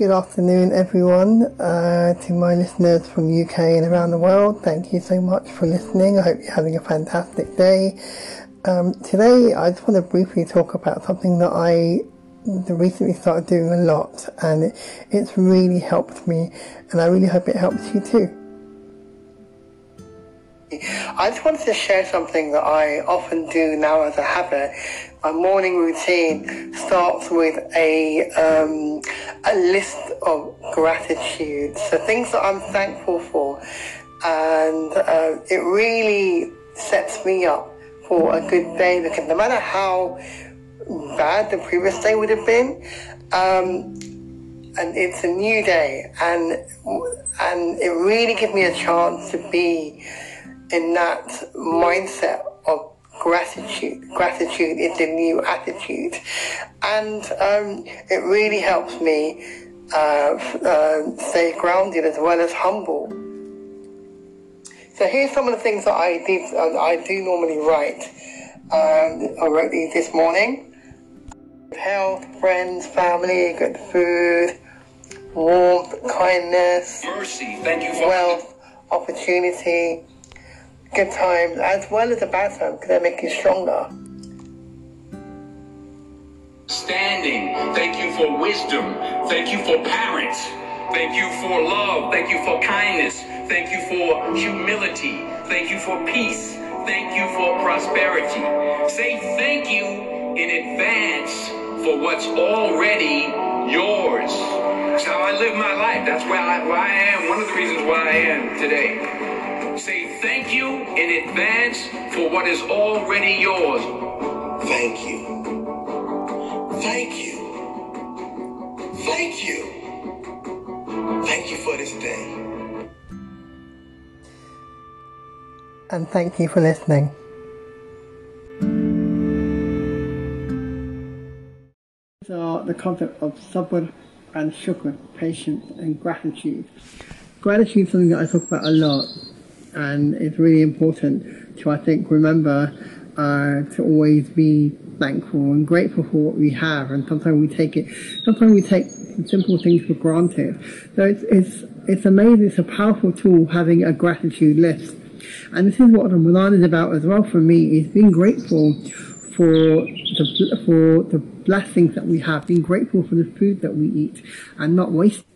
Good afternoon, everyone. Uh, to my listeners from UK and around the world, thank you so much for listening. I hope you're having a fantastic day. Um, today, I just want to briefly talk about something that I recently started doing a lot, and it, it's really helped me, and I really hope it helps you too. I just wanted to share something that I often do now as a habit. My morning routine starts with a um, a list of gratitude, so things that I'm thankful for, and uh, it really sets me up for a good day because no matter how bad the previous day would have been, um, and it's a new day, and and it really gives me a chance to be in that mindset of gratitude. Gratitude is the new attitude. And um, it really helps me uh, uh, stay grounded as well as humble. So here's some of the things that I did, uh, I do normally write. Um, I wrote these this morning. Health, friends, family, good food, warmth, kindness, mercy, thank you for wealth, opportunity, good times as well as the bad times because they make you stronger. Standing. Thank you for wisdom. Thank you for parents. Thank you for love. Thank you for kindness. Thank you for humility. Thank you for peace. Thank you for prosperity. Say thank you in advance for what's already yours. That's how I live my life. That's where I, I am. One of the reasons why I am today. Say thank you in advance for what is already yours. Thank you. Thank you. Thank you. Thank you for this day. And thank you for listening. These are the concept of sabr and shukr, patience and gratitude. Gratitude is something that I talk about a lot and it's really important to I think remember uh, to always be thankful and grateful for what we have. And sometimes we take it sometimes we take simple things for granted. So it's it's it's amazing it's a powerful tool having a gratitude list. And this is what Ramadan is about as well for me is being grateful for the for the blessings that we have being grateful for the food that we eat and not wasting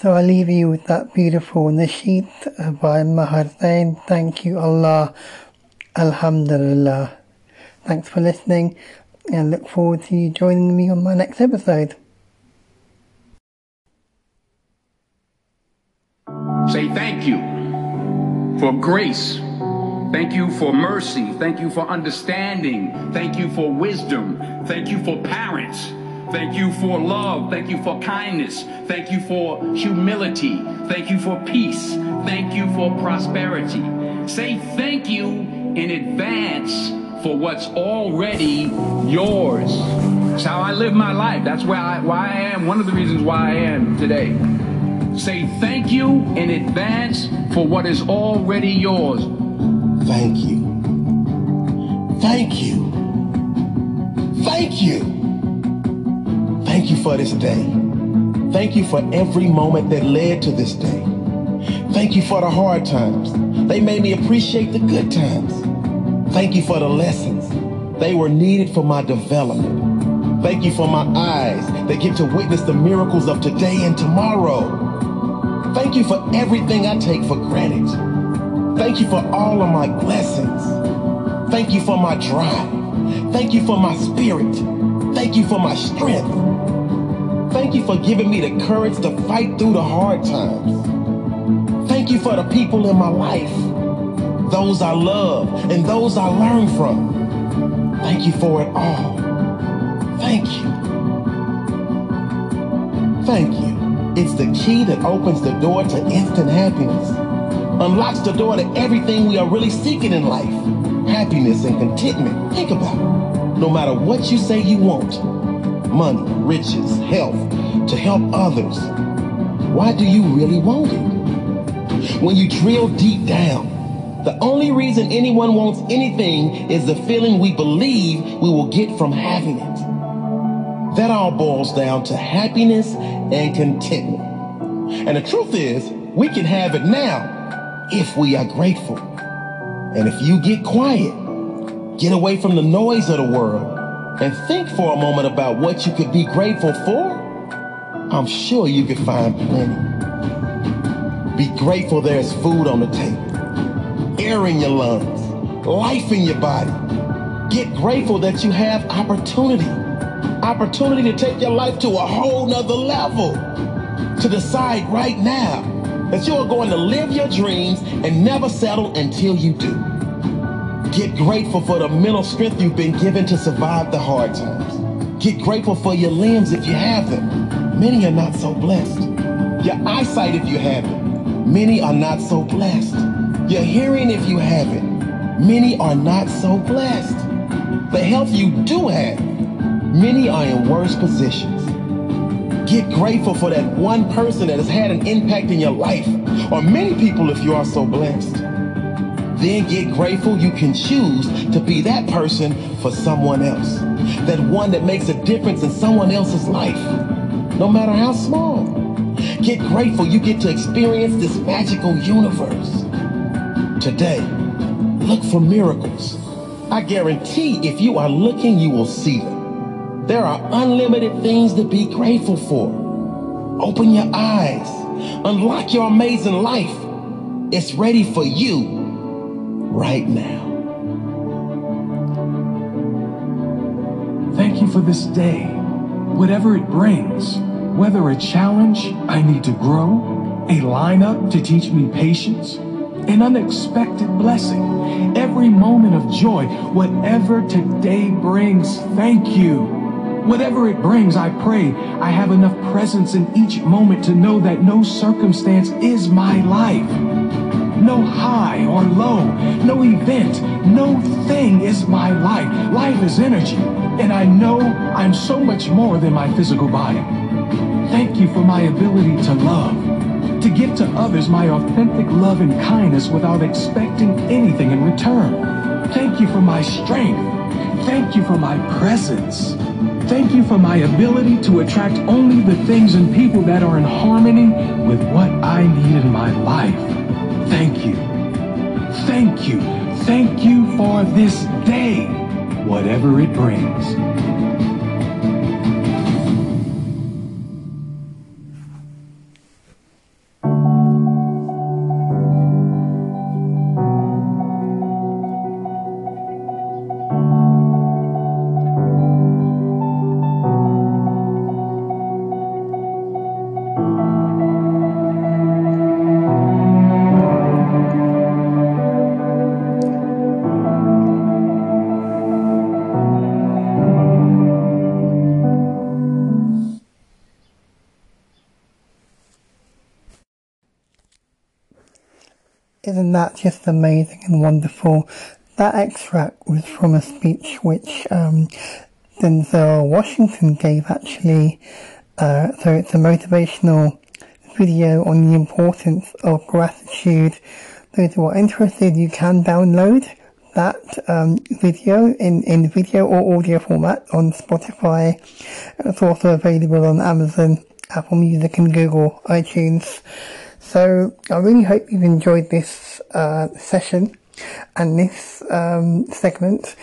So I leave you with that beautiful nasheed uh, by Maher Zain. Thank you, Allah. Alhamdulillah. Thanks for listening and look forward to you joining me on my next episode. Say thank you for grace. Thank you for mercy. Thank you for understanding. Thank you for wisdom. Thank you for parents. Thank you for love. Thank you for kindness. Thank you for humility. Thank you for peace. Thank you for prosperity. Say thank you in advance for what's already yours. That's how I live my life. That's where I, why I am. One of the reasons why I am today. Say thank you in advance for what is already yours. Thank you. Thank you. Thank you. Thank you for this day. Thank you for every moment that led to this day. Thank you for the hard times. They made me appreciate the good times. Thank you for the lessons. They were needed for my development. Thank you for my eyes that get to witness the miracles of today and tomorrow. Thank you for everything I take for granted. Thank you for all of my blessings. Thank you for my drive. Thank you for my spirit. Thank you for my strength. Thank you for giving me the courage to fight through the hard times. Thank you for the people in my life, those I love and those I learn from. Thank you for it all. Thank you. Thank you. It's the key that opens the door to instant happiness, unlocks the door to everything we are really seeking in life happiness and contentment. Think about it. No matter what you say you want, money, riches, health, to help others. Why do you really want it? When you drill deep down, the only reason anyone wants anything is the feeling we believe we will get from having it. That all boils down to happiness and contentment. And the truth is, we can have it now if we are grateful. And if you get quiet, get away from the noise of the world, and think for a moment about what you could be grateful for, I'm sure you could find plenty. Be grateful there's food on the table, air in your lungs, life in your body. Get grateful that you have opportunity. Opportunity to take your life to a whole nother level. To decide right now that you are going to live your dreams and never settle until you do. Get grateful for the mental strength you've been given to survive the hard times. Get grateful for your limbs if you have them. Many are not so blessed. Your eyesight if you have it. Many are not so blessed. Your hearing if you have it. Many are not so blessed. The health you do have. Many are in worse positions. Get grateful for that one person that has had an impact in your life, or many people if you are so blessed. Then get grateful you can choose to be that person for someone else. That one that makes a difference in someone else's life, no matter how small. Get grateful you get to experience this magical universe. Today, look for miracles. I guarantee if you are looking, you will see them. There are unlimited things to be grateful for. Open your eyes. Unlock your amazing life. It's ready for you right now. Thank you for this day, whatever it brings. Whether a challenge I need to grow, a lineup to teach me patience, an unexpected blessing, every moment of joy, whatever today brings, thank you. Whatever it brings, I pray I have enough presence in each moment to know that no circumstance is my life. No high or low, no event, no thing is my life. Life is energy, and I know I'm so much more than my physical body. Thank you for my ability to love, to give to others my authentic love and kindness without expecting anything in return. Thank you for my strength. Thank you for my presence. Thank you for my ability to attract only the things and people that are in harmony with what I need in my life. Thank you. Thank you. Thank you for this day, whatever it brings. Isn't that just amazing and wonderful? That extract was from a speech which um, Denzel Washington gave actually. Uh, so it's a motivational video on the importance of gratitude. Those who are interested, you can download that um, video in, in video or audio format on Spotify. It's also available on Amazon, Apple Music and Google iTunes. So I really hope you've enjoyed this uh, session and this um, segment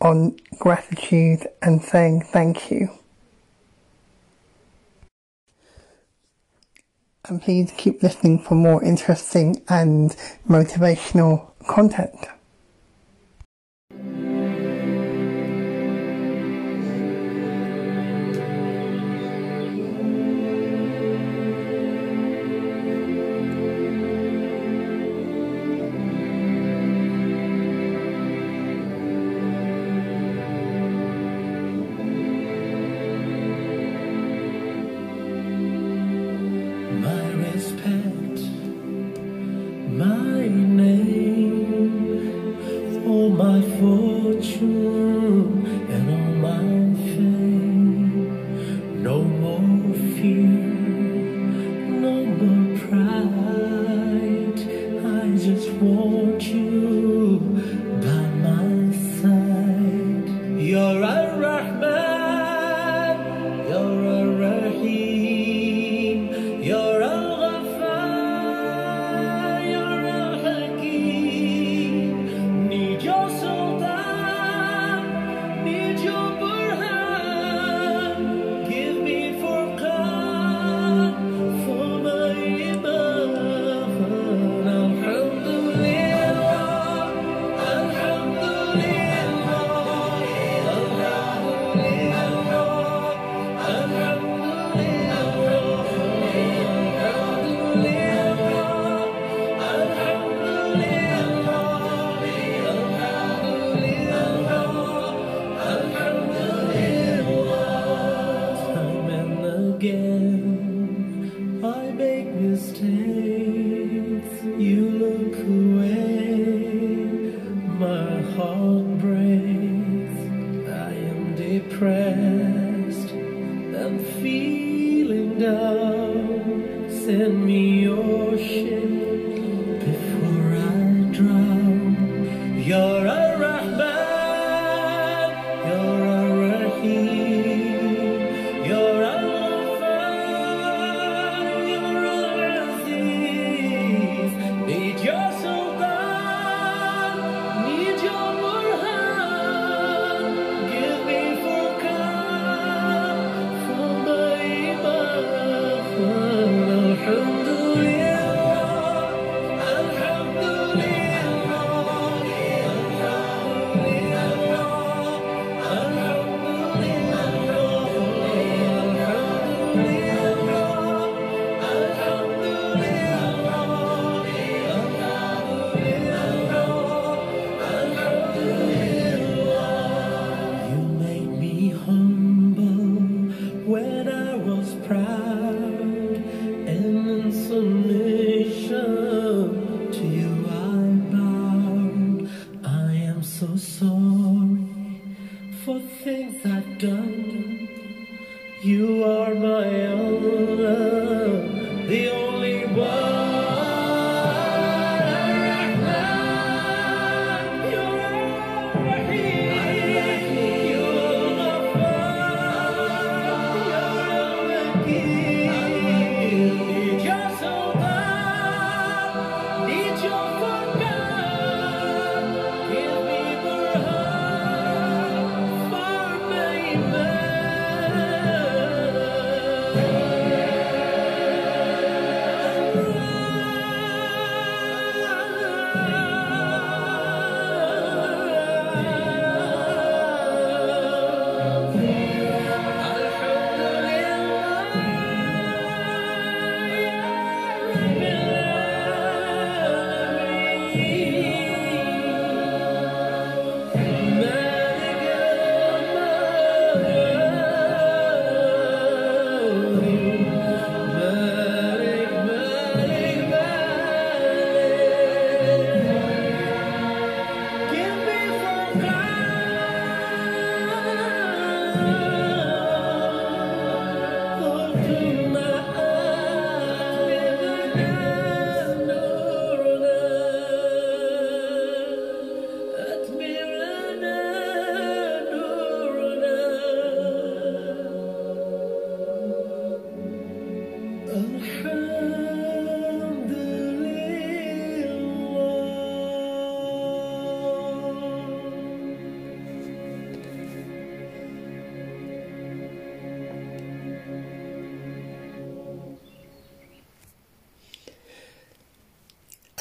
on gratitude and saying thank you. And please keep listening for more interesting and motivational content.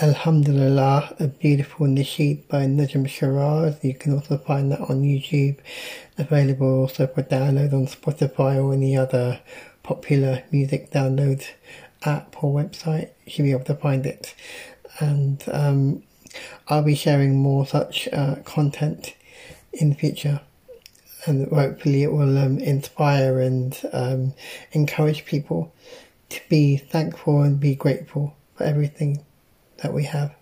Alhamdulillah, a beautiful nasheed by Najm Shiraz. You can also find that on YouTube. Available also for download on Spotify or any other popular music download app or website. You should be able to find it. And um, I'll be sharing more such uh, content in the future. And hopefully it will um, inspire and um, encourage people to be thankful and be grateful for everything that we have.